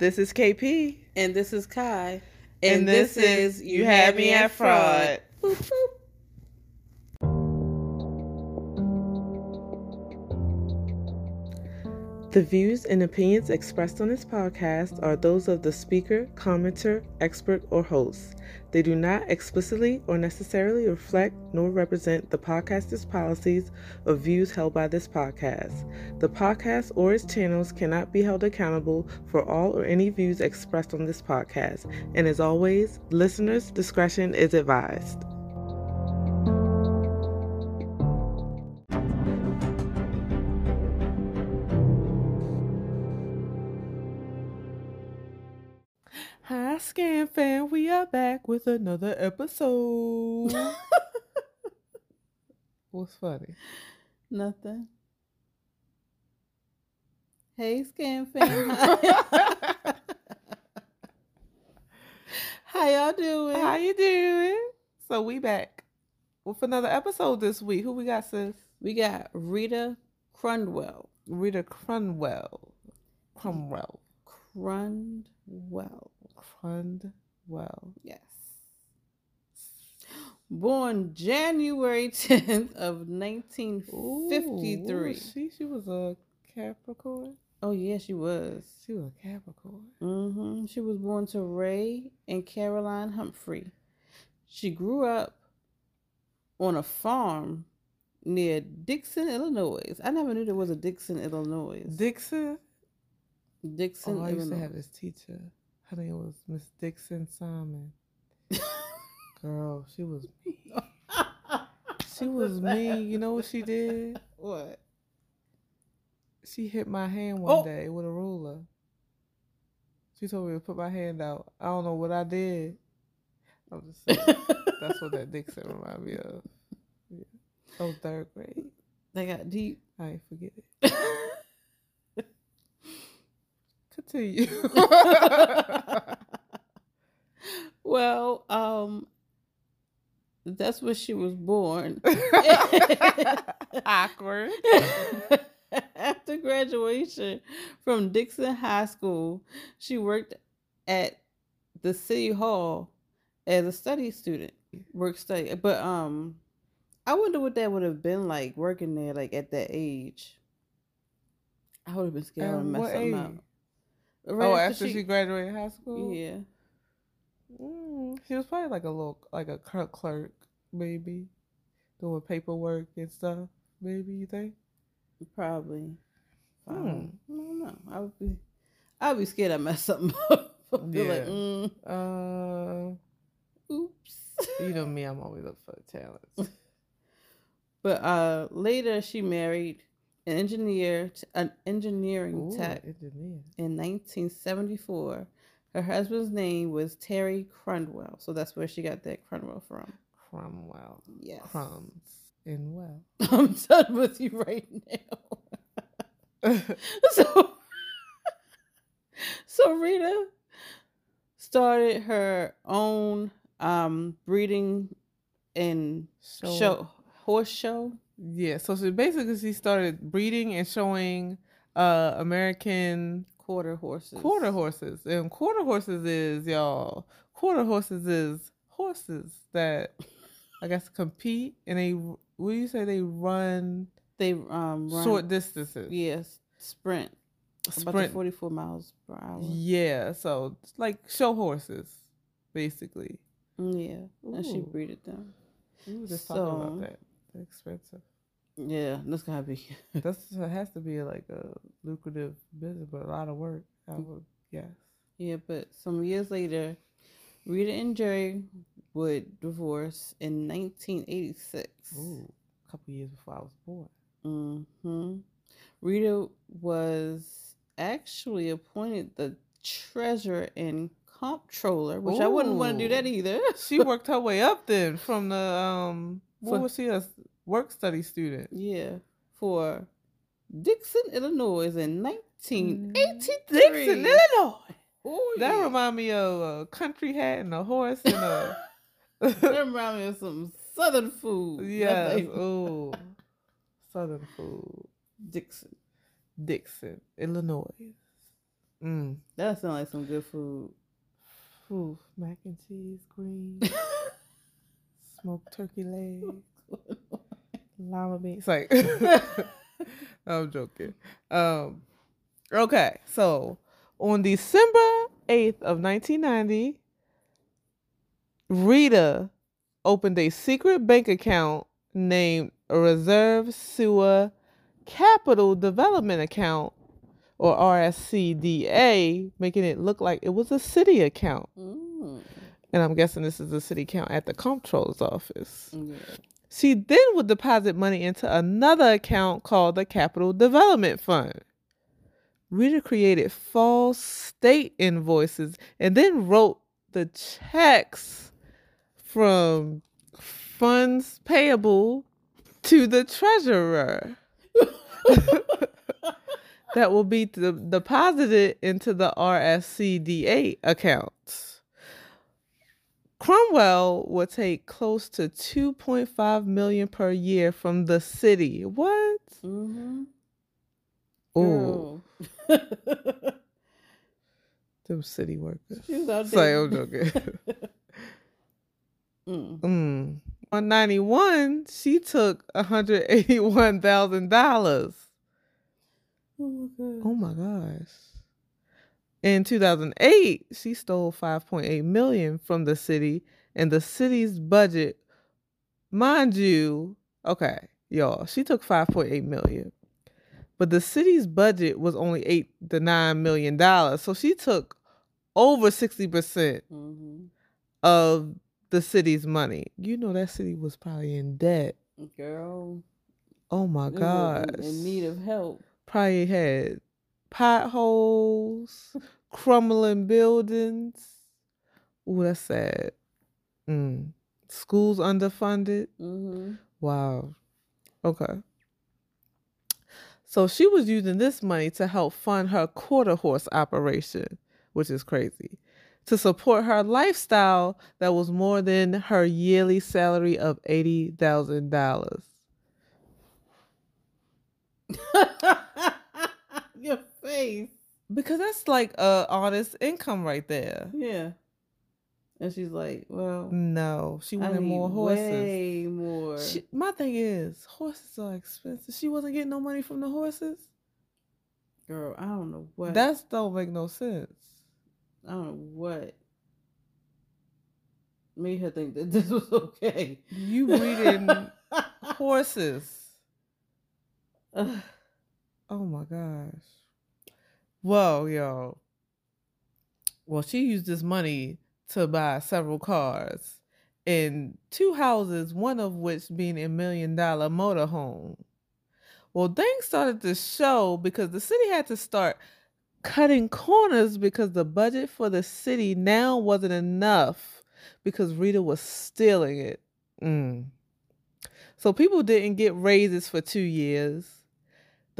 This is KP. And this is Kai. And, this, is You Had Me at Fraud. Boop, boop. The views and opinions expressed on this podcast are those of the speaker, commenter, expert, or host. They do not explicitly or necessarily reflect nor represent the podcaster's policies or views held by this podcast. The podcast or its channels cannot be held accountable for all or any views expressed on this podcast. And as always, listeners' discretion is advised. Fan. We are back with another episode. What's funny? Nothing. Hey, Scam fam. How y'all doing? How you doing? So we back with another episode this week. Who we got, sis? We got Rita Crundwell. Rita Crunwell. Crumwell. Crundwell. Crundwell. Yes. Born January 10th of 1953. Ooh, she she was a Capricorn. Oh, yeah, she was. She was a Capricorn. hmm She was born to Ray and Caroline Humphrey. She grew up on a farm near Dixon, Illinois. I never knew there was a Dixon, Illinois. Dixon. Dixon, Oh, I used to have this teacher. Her name was Miss Dixon Simon. Girl, she was mean. She was mean. You know what she did? what? She hit my hand one Oh. day with a ruler. She told me to put my hand out. I don't know what I did. I'm just saying. That's what that Dixon reminded me of. Yeah. Oh, third grade. they got deep. I ain't forget it. Continue. well, um, that's where she was born. Awkward. After graduation from Dixon High School, she worked at the city hall as a study student, work study. But um, I wonder what that would have been like working there, like at that age. I would have been scared to Um, mess something age? Oh, Right after she, graduated high school? yeah, Mm, she was probably like a little, like a clerk, maybe, doing paperwork and stuff. Maybe you think? probably. Hmm. Um, I don't know. I would be, I'd be scared I mess something up. I'd like, mm, Uh, oops. you know me, I'm always up for talents. But uh, later, she married an engineer, an engineering Ooh, tech engineer. in 1974. Her husband's name was Terry Crundwell, so that's where she got that Crundwell from. Cromwell. Yes, Crumbs in well. I'm done with you right now. so, so Rita started her own um breeding and show horse show. Yeah, so she basically she started breeding and showing uh American quarter horses. quarter horses. And quarter horses is y'all quarter horses is horses that I guess compete and they what do you say they run, They um run short distances. yes sprint, about Sprint. forty four miles per hour. Yeah, so it's like show horses, basically. Yeah, and she Ooh. breeded them. We were just talking about that. They're expensive. Yeah, that's gotta be. That's it has to be like a lucrative business, but a lot of work. I would guess. yeah, but some years later, Rita and Jerry would divorce in 1986. Ooh, a couple years before I was born. hmm Rita was actually appointed the treasurer and comptroller, which I wouldn't want to do that either. She worked her way up then from the um. What was she a work study student? Yeah, for Dixon, Illinois in 1983. Dixon, Illinois. Oh, That yeah. remind me of a country hat and a horse and a. That remind me of some Southern food. yes. Ooh. Southern food. Dixon. Dixon, Illinois. Mm. That sounds like some good food. Ooh, mac and cheese, green, smoked turkey legs, lima beans. Like, I'm joking. Um, okay, so on December 8th of 1990, Rita opened a secret bank account named Reserve Sewer Capital Development Account or RSCDA, making it look like it was a city account. Mm. And I'm guessing this is the city account at the comptroller's office. Yeah. She then would deposit money into another account called the Capital Development Fund. Rita created false state invoices and then wrote the checks from funds payable to the treasurer that will be de- deposited into the RSCDA account. Cromwell would take close to 2.5 million per year from the city. What? Mm-hmm. Oh, them city workers. She was out Sorry. I'm joking. Mm. mm. 191, she took $181,000. Oh my. Oh my gosh. In 2008, she stole 5.8 million from the city and the city's budget mind you, okay, y'all, she took 5.8 million. But the city's budget was only 8 to 9 million dollars. So she took over 60% Mm-hmm. of the city's money. You know that city was probably in debt. Girl. Oh my they were gosh. In, in need of help. probably had potholes, crumbling buildings. Ooh, that's sad. Mm. Schools underfunded. Mm-hmm. Wow. Okay. So she was using this money to help fund her quarter horse operation, which is crazy, to support her lifestyle that was more than her yearly salary of $80,000. Your face. Because that's like a honest income right there. Yeah. And she's like, well, No, she wanted more horses. way more. She, my thing is, horses are expensive. She wasn't getting no money from the horses. Girl, I don't know what. That's don't make no sense. I don't know what made her think that this was okay. You breeding horses. Ugh. Oh my gosh. Well, yo. Well, she used this money to buy several cars and two houses, one of which being a million dollar motorhome. Well, things started to show because the city had to start cutting corners because the budget for the city now wasn't enough because Rita was stealing it. Mm. So people didn't get raises for two years.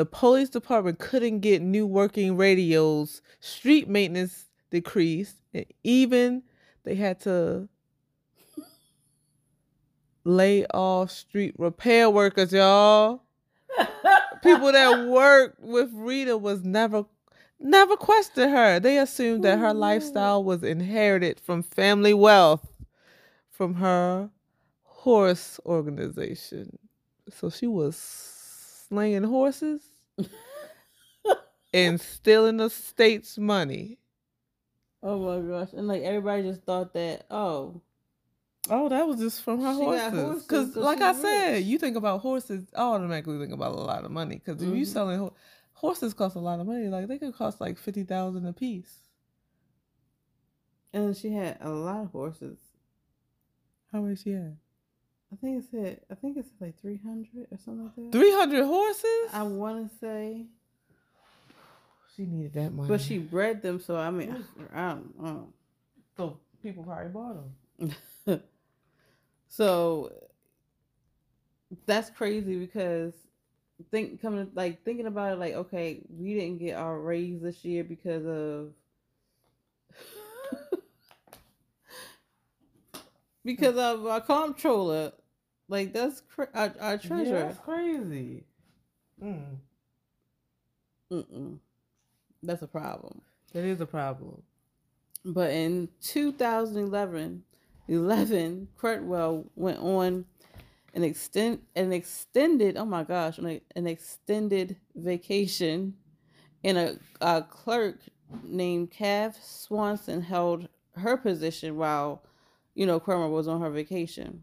The police department couldn't get new working radios. Street maintenance decreased. And even they had to lay off street repair workers, y'all. People that worked with Rita was never never questioned her. They assumed that her lifestyle was inherited from family wealth from her horse organization. So she was slaying horses and stealing the state's money. oh my gosh. And like everybody just thought that, oh, Oh, that was just from her horses. Because like I said, you think about horses, I automatically think about a lot of money. Because if you Mhm. selling ho- horses, cost a lot of money. Like they could cost like fifty thousand a piece. and she had a lot of horses. How many she had? I think it said, I think it's like 300 or something like that. Three hundred horses. I want to say, she needed that money. but she bred them, so I mean, I don't know. so people probably bought them. so that's crazy because think coming like thinking about it like okay we didn't get our raise this year because of because of our comptroller like that's cra- our, our treasurer that's crazy. Mm. Mm-mm. that's a problem That is a problem. But in 2011, 11, Credwell went on an extend an extended oh my gosh an, extended vacation and a, a clerk named Kath Swanson held her position while you know Kramer was on her vacation.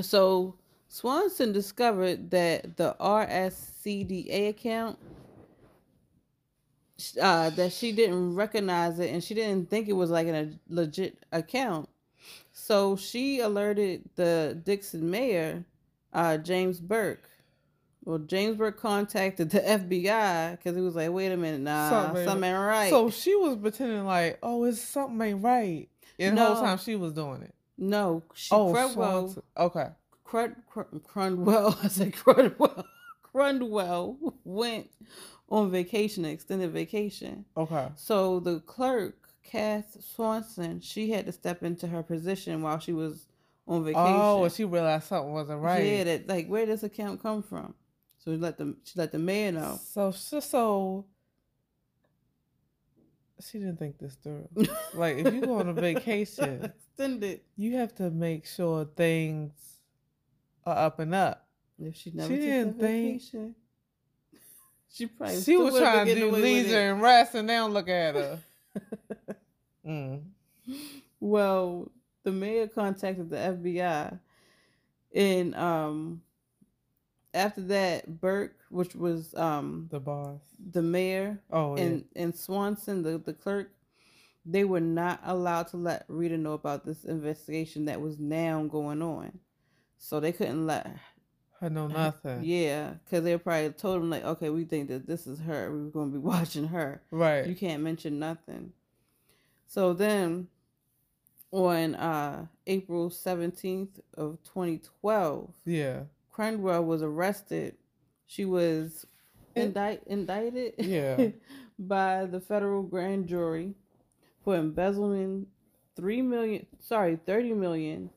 So Swanson discovered that the RSCDA account uh, that she didn't recognize it and she didn't think it was like a legit account. So she alerted the Dixon mayor, uh, James Burke. Well, James Burke contacted the FBI because he was like, "Wait a minute, nah, something, something ain't right." So she was pretending like, "Oh, it's something ain't right," and no, the whole time she was doing it. No, she, oh, Crudwell, okay. Crud, Crud, Crundwell, I said Crudwell. Crundwell went on vacation, extended vacation. Okay. So the clerk, Kath Swanson, she had to step into her position while she was on vacation. Oh, and she realized something wasn't right. Yeah, that like where does this account come from? So she let the she let the mayor know. So so she didn't think this through. like if you go on a vacation, extended, you have to make sure things are up and up. If she never she didn't think. Vacation, she probably she was trying to do leisure and rest, and now look at her. mm. Well, the mayor contacted the FBI, and um, after that, Burke, which was um the boss, the mayor, oh, and yeah. and Swanson, the the clerk, they were not allowed to let Rita know about this investigation that was now going on, so they couldn't let I know nothing. Yeah, because they probably told him like, okay, we think that this is her. We're going to be watching her. Right. You can't mention nothing. So then, on uh, April seventeenth of twenty twelve, yeah, Crandwell was arrested. She was indict indicted. Yeah. by the federal grand jury for embezzling three million. Sorry, thirty million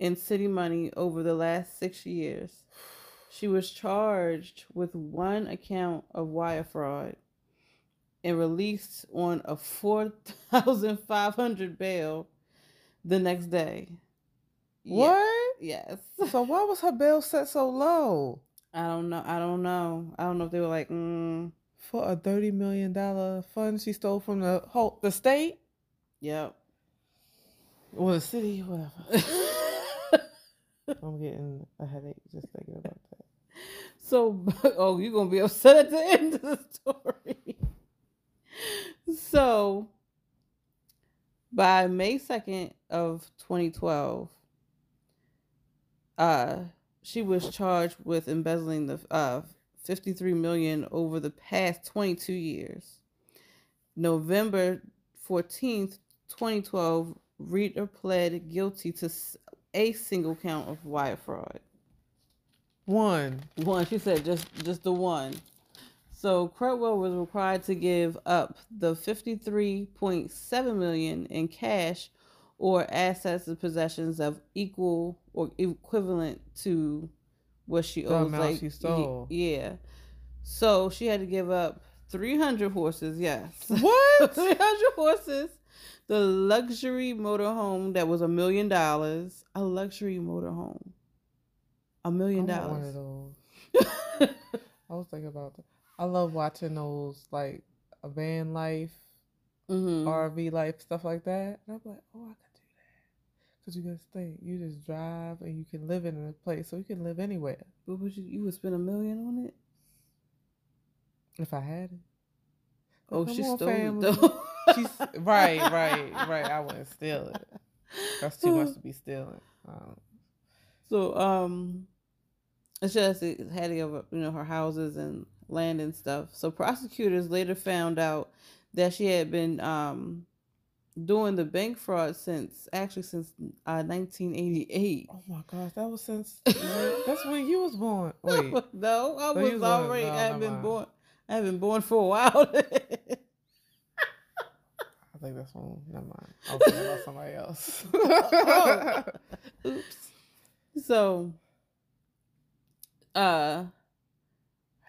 in city money over the last six years. She was charged with one account of wire fraud and released on a 4500 bail the next day. What? Yes. So why was her bail set so low? I don't know. I don't know. I don't know if they were like, mm. for a thirty million dollar fund she stole from the whole the state. Yep. Or the city, whatever. I'm getting a headache just thinking about that. So, oh, you're gonna be upset at the end of the story. so, by May second of 2012, uh, she was charged with embezzling the uh 53 million over the past 22 years. November 14th, 2012, Rita pled guilty to a single count of wire fraud. One. One. She said just just the one. So Crutwell was required to give up the 53.7 million in cash or assets and possessions of equal or equivalent to what she the owes. Like she stole. Yeah. So she had to give up 300 horses. Yes. What? 300 horses the luxury motorhome that was a million dollars. A luxury motorhome. A million dollars. One of those. I was thinking about that. I love watching those like a van life, mm-hmm. RV life, stuff like that. And I'm like, oh, I could do that. Cause you guys think you just drive and you can live in a place, so you can live anywhere. But would you you would spend a million on it? If I had it. Oh, she stole family. it though. She's right, right, right. I wouldn't steal it. That's too much to be stealing. Um, so, um, it's just it had to give you know, her houses and land and stuff. So prosecutors later found out that she had been um doing the bank fraud since actually since uh, 1988. Oh my gosh, that was since that's when you was born. Wait, no, I was, was already. No, I've been born. I have been born for a while. I think that's one. Never mind. I was thinking about somebody else. oh. Oops. So, uh,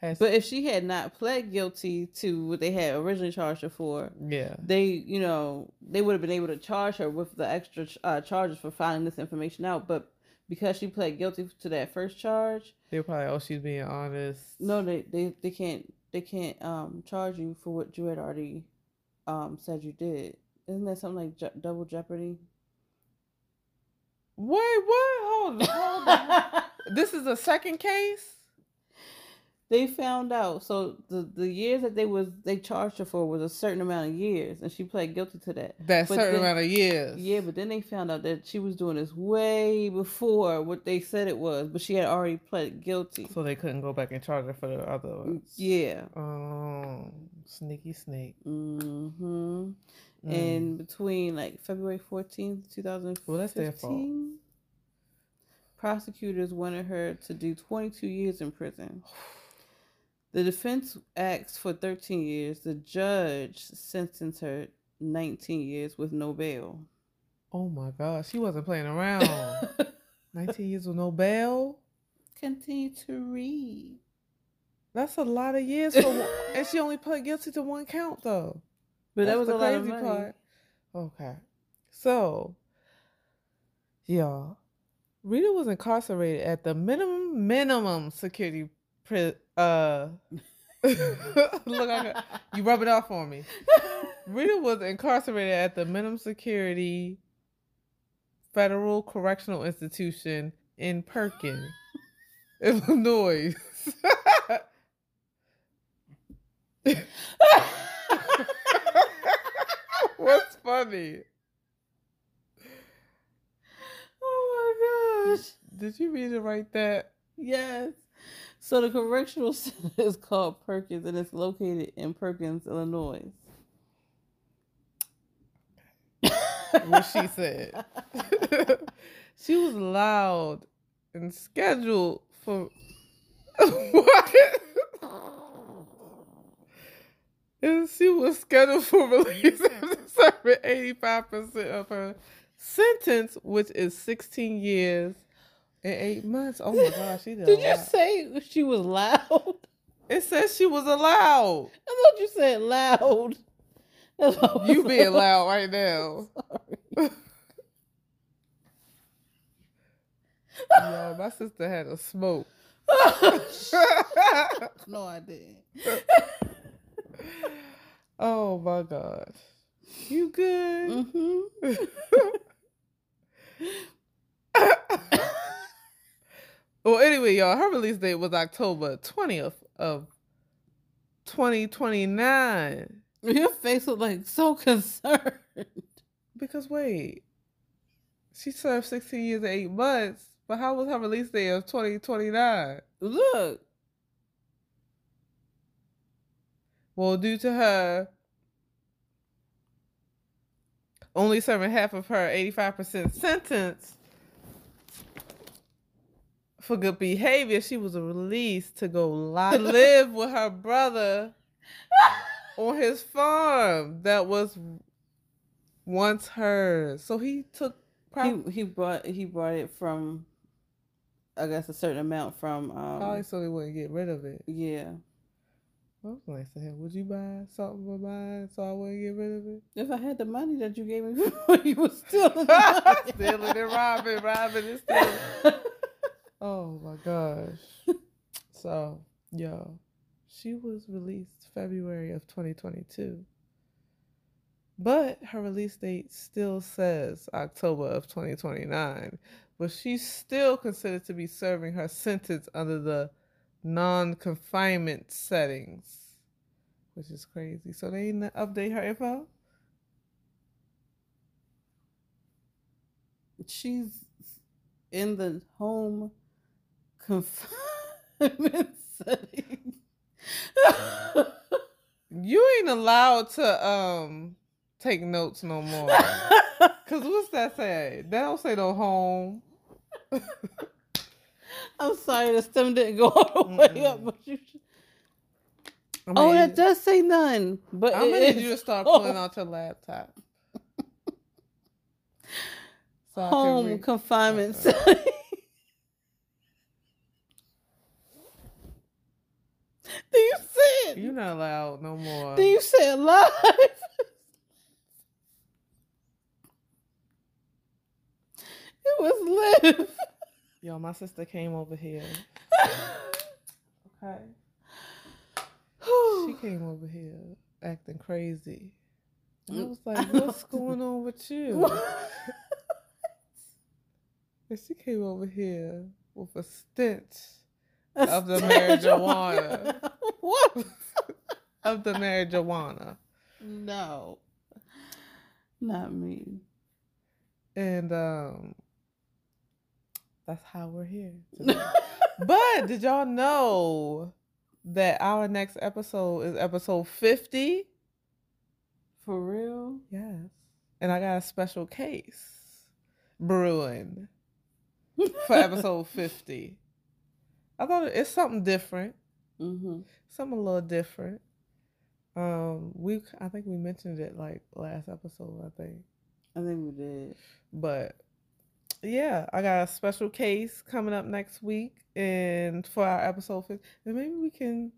has But if she had not pled guilty to what they had originally charged her for, yeah. they, you know, they would have been able to charge her with the extra uh, charges for finding this information out. But because she pled guilty to that first charge, They're probably oh she's being honest. no, they they, they can't they can't um charge you for what you had already um said you did. Isn't that something like je- double jeopardy? Wait, what? Hold on. Hold on. this is a second case? They found out so the the years that they was they charged her for was a certain amount of years and she pled guilty to that That But certain then- amount of years. yeah but then they found out that she was doing this way before what they said it was but she had already pled guilty So they couldn't go back and charge her for the other ones. yeah Oh, sneaky snake. Mm-hmm. Mm. and between like february 14th 2015 Well, that's their fault. prosecutors wanted her to do 22 years in prison the defense asked for 13 years the judge sentenced her 19 years with no bail Oh my gosh, she wasn't playing around. 19 years with no bail? continue to read That's a lot of years for and she only pled guilty to one count though. but that was the a lot of crazy part. Okay. So, y'all, Rita was incarcerated at the minimum minimum security pri- uh look I you rub it off on me. Rita was incarcerated at the minimum security federal correctional institution in Perkin, Illinois. What's funny? oh my gosh Did you read it right that? yes so the correctional center is called perkins and it's located in perkins illinois What she said. she was loud and scheduled for what? And she was scheduled for release after serving eighty-five percent of her sentence, which is sixteen years and eight months. Oh my gosh, she did. Did you say she was loud? It says she was allowed. I thought you said loud. You being loud right now. Yo, my sister had a smoke. no, I didn't. oh my God. You good? hmm well, anyway, y'all, her release date was October 20th of 2029. Your face was like so concerned. Because wait, she served 16 years and 8 months, but how was her release date of 2029? Look, Well, due to her only serving half of her 85% sentence for good behavior, she was released to go li- live with her brother on his farm that was once hers. So he took he he brought he brought it from, I guess a certain amount from probably um so they wouldn't get rid of it. yeah. That was nice to him. Would you buy something for mine so I wouldn't get rid of it? If I had the money that you gave me before, you was stealing stealing and robbing, robbing and stealing. Oh my gosh. So, yo, she was released February of 2022. But her release date still says October of 2029. But she's still considered to be serving her sentence under the non confinement settings, which is crazy. So they didn't update her info? She's in the home confinement setting. You ain't allowed to um take notes no more. Cause what's that say? That don't say no home. I'm sorry, the stem didn't go all the way Mm-mm. up, but you. Should... I Oh, mean, that does say none, but I'm gonna need you to start home- pulling out your laptop. So home confinement Okay. setting. then you said You're not allowed no more. then you said live. it was live. Yo, my sister came over here. Okay. She came over here acting crazy. And I was like, what's going on with you? And she came over here with a stench of the marijuana. what? Of the marijuana. No. Not me. And um that's how we're here. but did y'all know that our next episode is episode 50? For real? Yes. And I got a special case brewing for episode 50. I thought it's something different. Mm-hmm. Something a little different. Um, we I think we mentioned it like last episode, I think. I think we did. But yeah, I got a special case coming up next week and for our episode 50. And maybe we can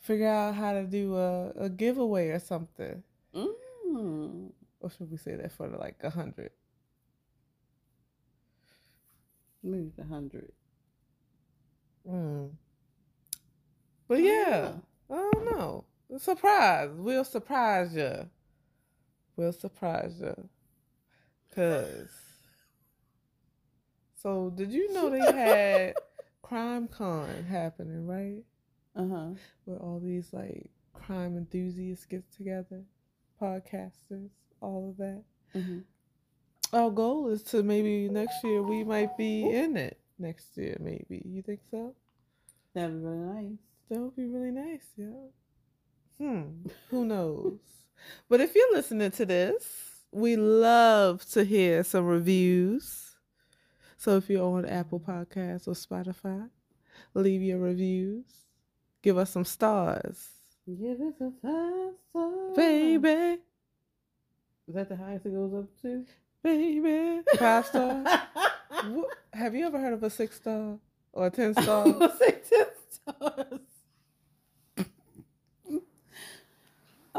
figure out how to do a, a giveaway or something. Mm. Or should we say that for like a hundred? Maybe a hundred. Mm. But yeah, I don't know. Surprise. We'll surprise you. We'll surprise you. Cause so did you know they had Crime Con happening, right? Uh huh. Where all these like crime enthusiasts get together, podcasters, all of that. Mm-hmm. Our goal is to maybe next year we might be in it. Next year, maybe. You think so? That'd be really nice. That would be really nice, yeah. Hmm. Who knows? but if you're listening to this, we love to hear some reviews. So if you're on Apple Podcasts or Spotify, leave your reviews. Give us some stars. Give us a five star. Baby. Is that the highest it goes up to? Baby. Five stars. Have you ever heard of a six star or a ten star? say ten stars.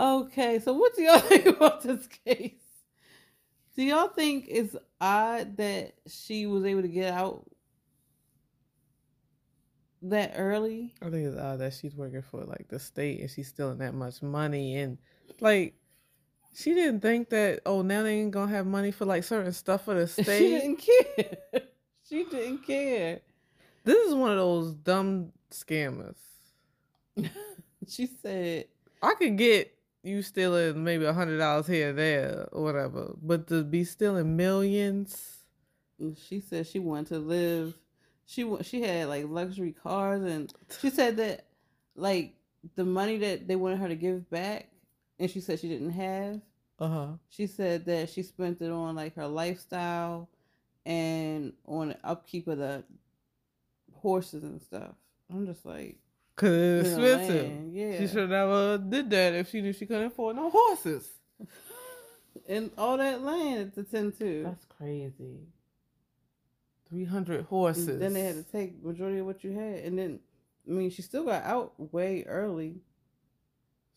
Okay, so what do y'all think about this case? Do y'all think it's odd that she was able to get out that early? I think it's odd that she's working for like the state and she's stealing that much money and like she didn't think that oh now they ain't gonna have money for like certain stuff for the state. She didn't care. She didn't care. this is one of those dumb scammers. She said, I could get you stealing maybe a hundred dollars here and there or whatever, but to be stealing millions, she said she wanted to live. She she had like luxury cars, and she said that like the money that they wanted her to give back, and she said she didn't have. uh huh. She said that she spent it on like her lifestyle and on the upkeep of the horses and stuff. I'm just like, Cause it's expensive. man, yeah. She should have never did that if she knew she couldn't afford no horses. and all that land at the ten too. That's crazy. Three hundred horses. Then they had to take majority of what you had, and then I mean she still got out way early.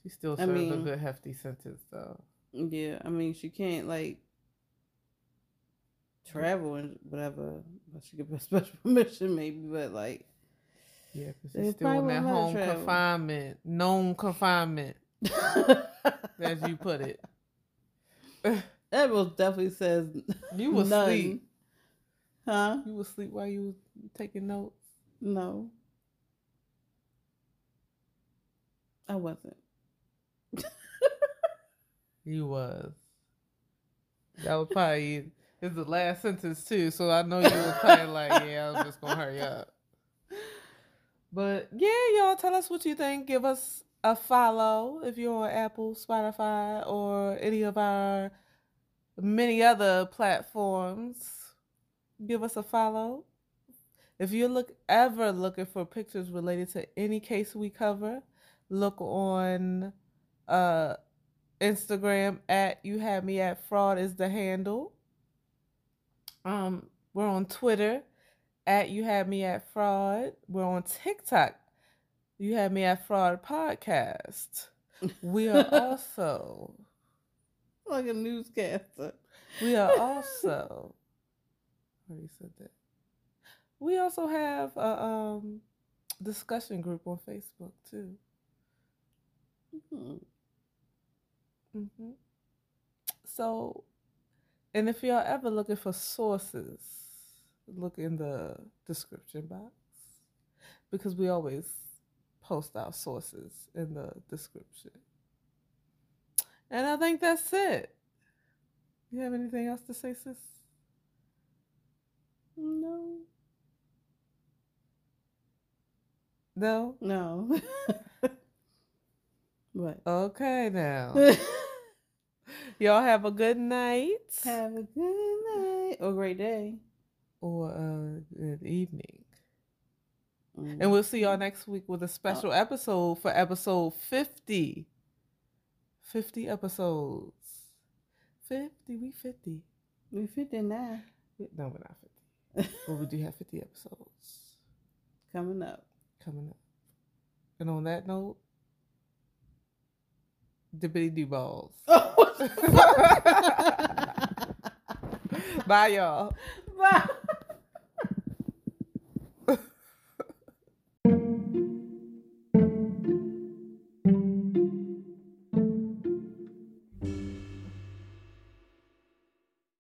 She still I served a good hefty sentence though. Yeah, I mean she can't like travel and whatever. But she get special permission maybe, but like Yeah, because she's still in that won't let her home travel. confinement, known confinement, as you put it. that most definitely says You was none. asleep. Huh? You was asleep while you was taking notes. No. I wasn't. You was. That was probably it's the last sentence too, so I know you was probably like, yeah, I'm just gonna hurry up. But yeah, y'all tell us what you think. Give us a follow if you're on Apple, Spotify, or any of our many other platforms. Give us a follow. If you're look ever looking for pictures related to any case we cover, look on uh Instagram at you have me at fraud is the handle. Um, we're on Twitter at you have me at fraud. We're on TikTok You had me at Fraud Podcast. We are also like a newscaster. we are also already said that. We also have a um discussion group on Facebook too. Mhm. hmm So, and if y'all ever looking for sources, look in the description box because we always post our sources in the description. And I think that's it. You have anything else to say, sis? No. No? No. what? Okay, now. Y'all have a good night Have a good night or great day. Or a good evening. Mm. And we'll see y'all next week with a special episode for episode 50. 50 episodes. 50, we 50. we 59 We- No, we're not 50. But we do have 50 episodes coming up. coming up. And on that note, dippity doo balls. Bye, y'all.